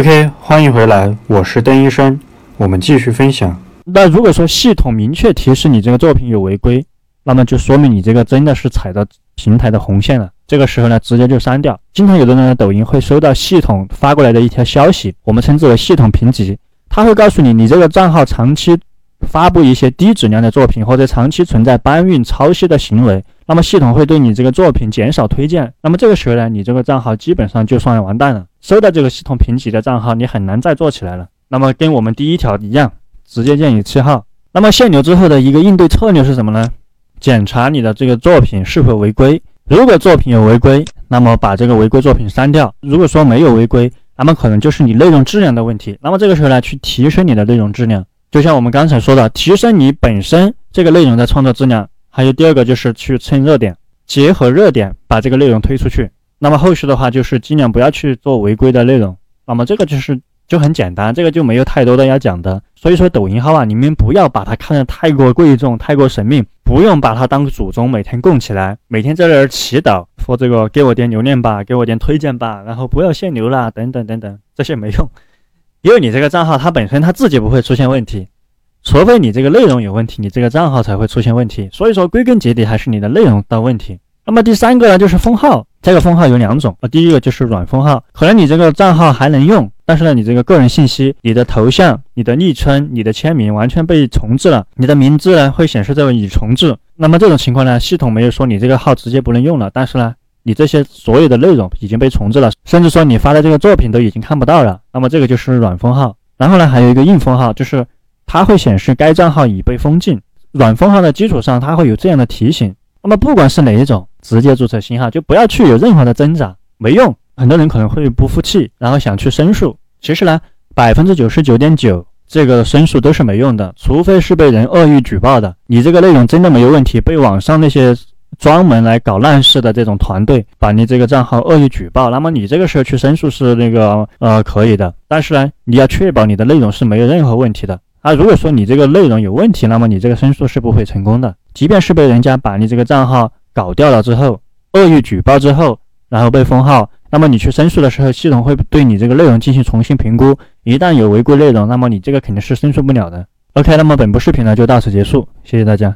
OK，欢迎回来，我是邓医生，我们继续分享。那如果说系统明确提示你这个作品有违规，那么就说明你这个真的是踩到平台的红线了。这个时候呢，直接就删掉。经常有的人的抖音会收到系统发过来的一条消息，我们称之为系统评级，他会告诉你，你这个账号长期发布一些低质量的作品，或者长期存在搬运、抄袭的行为，那么系统会对你这个作品减少推荐。那么这个时候呢，你这个账号基本上就算完蛋了。收到这个系统评级的账号，你很难再做起来了。那么跟我们第一条一样，直接建议弃号。那么限流之后的一个应对策略是什么呢？检查你的这个作品是否违规。如果作品有违规，那么把这个违规作品删掉。如果说没有违规，那么可能就是你内容质量的问题。那么这个时候呢，去提升你的内容质量。就像我们刚才说的，提升你本身这个内容的创作质量。还有第二个就是去蹭热点，结合热点把这个内容推出去。那么后续的话就是尽量不要去做违规的内容。那么这个就是就很简单，这个就没有太多的要讲的。所以说抖音号啊，你们不要把它看得太过贵重、太过神秘，不用把它当祖宗，每天供起来，每天在那儿祈祷，说这个给我点流量吧，给我点推荐吧，然后不要限流啦，等等等等，这些没用，因为你这个账号它本身它自己不会出现问题，除非你这个内容有问题，你这个账号才会出现问题。所以说归根结底还是你的内容的问题。那么第三个呢，就是封号。这个封号有两种啊，第一个就是软封号，可能你这个账号还能用，但是呢，你这个个人信息、你的头像、你的昵称、你的签名完全被重置了，你的名字呢会显示这个已重置。那么这种情况呢，系统没有说你这个号直接不能用了，但是呢，你这些所有的内容已经被重置了，甚至说你发的这个作品都已经看不到了。那么这个就是软封号。然后呢，还有一个硬封号，就是它会显示该账号已被封禁。软封号的基础上，它会有这样的提醒。那么不管是哪一种，直接注册新号就不要去有任何的挣扎，没用。很多人可能会不服气，然后想去申诉。其实呢，百分之九十九点九这个申诉都是没用的，除非是被人恶意举报的。你这个内容真的没有问题，被网上那些专门来搞烂事的这种团队把你这个账号恶意举报，那么你这个时候去申诉是那个呃可以的。但是呢，你要确保你的内容是没有任何问题的。啊，如果说你这个内容有问题，那么你这个申诉是不会成功的。即便是被人家把你这个账号搞掉了之后，恶意举报之后，然后被封号，那么你去申诉的时候，系统会对你这个内容进行重新评估。一旦有违规内容，那么你这个肯定是申诉不了的。OK，那么本部视频呢就到此结束，谢谢大家。